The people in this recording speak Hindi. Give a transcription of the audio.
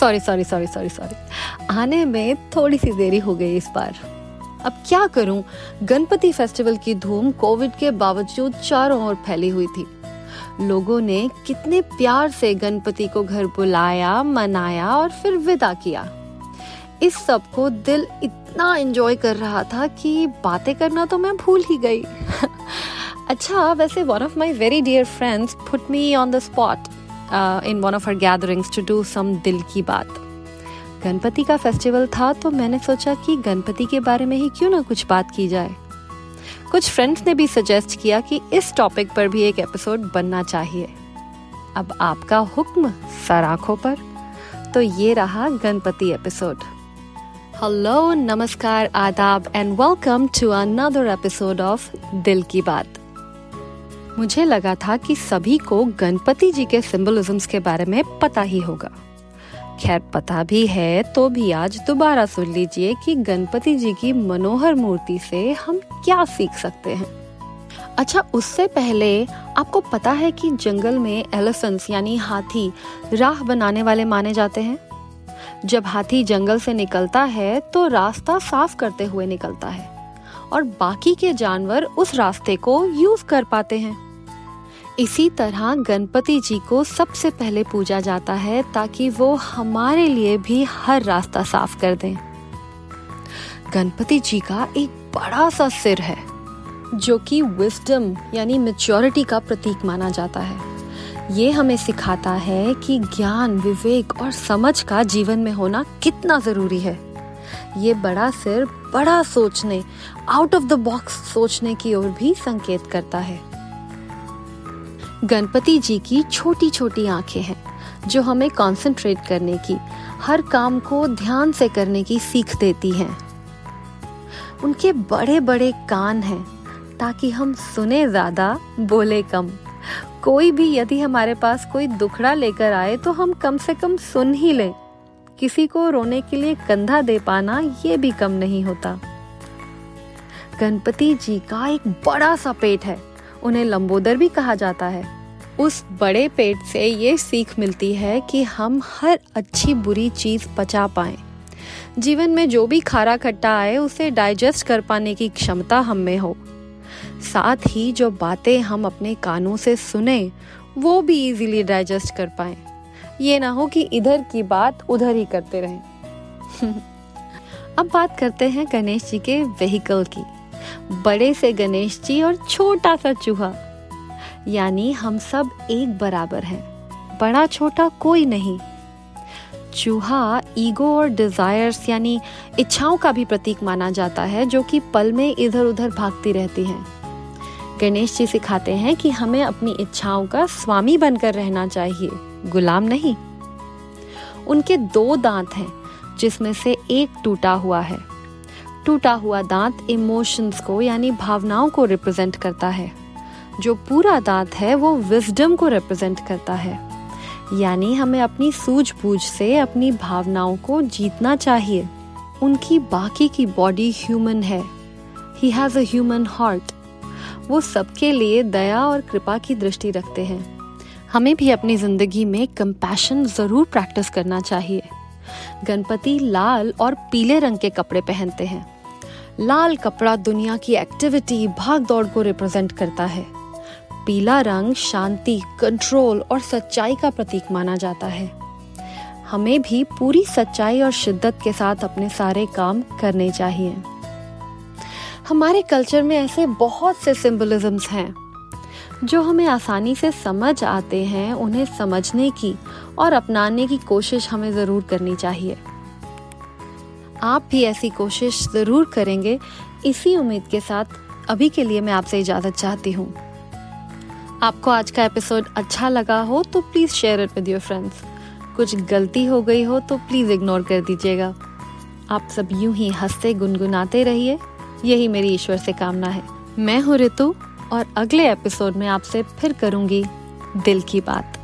Sorry sorry sorry sorry sorry आने में थोड़ी सी देरी हो गई इस बार। अब क्या करूँ? गणपति फेस्टिवल की धूम कोविड के बावजूद चारों ओर फैली हुई थी। लोगों ने कितने प्यार से गणपति को घर बुलाया, मनाया और फिर विदा किया। इस सबको दिल इतना एंजॉय कर रहा था कि बातें करना तो मैं भूल ही गई। अच्छा वैसे one of my very dear friends put me on the spot in one of our gatherings to do some दिल की बात गणपति का फेस्टिवल था तो मैंने सोचा कि गणपति के बारे में ही क्यों ना कुछ बात की जाए कुछ फ्रेंड्स ने भी सजेस्ट किया कि इस टॉपिक पर भी एक एपिसोड बनना चाहिए अब आपका हुक्म सर आँखों पर तो ये रहा गणपति एपिसोड हेलो नमस्कार आदाब and welcome to another episode of Dil Ki Baat मुझे लगा था कि सभी को गणपति जी के सिंबलिज्म्स के बारे में पता ही होगा। खैर, पता भी है तो भी आज दोबारा सुन लीजिए कि गणपति जी की मनोहर मूर्ति से हम क्या सीख सकते हैं। अच्छा उससे पहले आपको पता है कि जंगल में एलिफेंट्स यानी हाथी, राह बनाने वाले माने जाते हैं। जब हाथी जंगल से निकलता है तो रास्ता साफ़ करते हुए निकलता है और बाकी के जानवर उस रास्ते को यूज़ कर पाते हैं। इसी तरह गणपति जी को सबसे पहले पूजा जाता है ताकि वो हमारे लिए भी हर रास्ता साफ़ कर दें। गणपति जी का एक बड़ा सा सिर है, जो कि विस्डम यानी मेच्योरिटी का प्रतीक माना जाता है। ये हमें सिखाता है कि ज्ञान, विवेक और समझ का जीवन में होना कितना ज़रूरी है। ये बड़ा सिर बड़ा सोचने आउट ऑफ़ द बॉक्स सोचने की ओर भी संकेत करता है। गणपति जी की छोटी छोटी आँखें हैं, जो हमें कंसंट्रेट करने की, हर काम को ध्यान से करने की सीख देती हैं। उनके बड़े बड़े कान हैं, ताकि हम सुने ज़्यादा, बोले कम। कोई भी यदि हमारे पास कोई दुखड़ा लेकर आए तो हम कम से कम सुन ही लें। किसी को रोने के लिए कंधा दे पाना, ये भी कम नहीं होता। गणपति जी का एक बड़ा सा पेट है, उन्हें लंबोदर भी कहा जाता है। उस बड़े पेट से ये सीख मिलती है कि हम हर अच्छी बुरी चीज़ पचा पाए। जीवन में जो भी खारा खट्टा आए, उसे डाइजेस्ट कर पाने की क्षमता हम में हो। साथ ही जो बातें हम अपने कानों से सुने, वो भी इजीली डाइजेस्ट कर पाए। ये ना हो कि इधर की बात उधर ही करते रहें। अब बात करते हैं गणेश जी के व्हीकल की। बड़े से गणेश जी और छोटा सा चूहा। यानी हम सब एक बराबर हैं। बड़ा छोटा कोई नहीं। चूहा ईगो और डिजायर्स यानी इच्छाओं का भी प्रतीक माना जाता है, जो कि पल में इधर उधर भागती रहती हैं। गणेश जी सिखाते हैं कि हमें अपनी इच्छाओं का स्वामी बनकर रहना चाहिए, गुलाम नहीं। उनके दो दांत हैं, जिसमें से एक टूटा हुआ है। टूटा हुआ दांत इमोशंस को यानी भावनाओं को रिप्रेजेंट करता है। जो पूरा दांत है, वो विजडम को रिप्रेजेंट करता है। यानी हमें अपनी सूझबूझ से, अपनी भावनाओं को जीतना चाहिए। उनकी बाकी की बॉडी ह्यूमन है। ही हैज़ ह्यूमन हार्ट वो सबके लिए दया और कृपा की दृष्टि रखते हैं। हमें भी अपनी ज़िंदगी में कंपैशन ज़रूर प्रैक्टिस करना चाहिए। गणपति लाल और पीले रंग के कपड़े पहनते हैं। लाल कपड़ा दुनिया की एक्टिविटी भाग दौड़ को रिप्रेजेंट करता है। पीला रंग शांति कंट्रोल और सच्चाई का प्रतीक माना जाता है। हमें भी पूरी सच्चाई और शिद्दत के साथ अपने सारे काम करने चाहिए। हमारे कल्चर में ऐसे बहुत से सिंबलिज्म्स हैं, जो हमें आसानी से समझ आते हैं, उन्हें समझने की और अपनाने की कोशिश हमें ज़रूर करनी चाहिए। आप भी ऐसी कोशिश ज़रूर करेंगे। इसी उम्मीद के साथ अभी के लिए मैं आपसे इजाज़त चाहती हूँ। आपको आज का एपिसोड अच्छा लगा हो तो please share it with your friends कुछ गलती हो गई हो तो प्लीज़ इग्नोर कर दीजिएगा. आप सब यूँ ही हँसते, गुनगुनाते रहिए. यही मेरी ईश्वर से कामना है. मैं हूँ ऋतु और अगले एपिसोड में आपसे फिर करूँगी दिल की बात.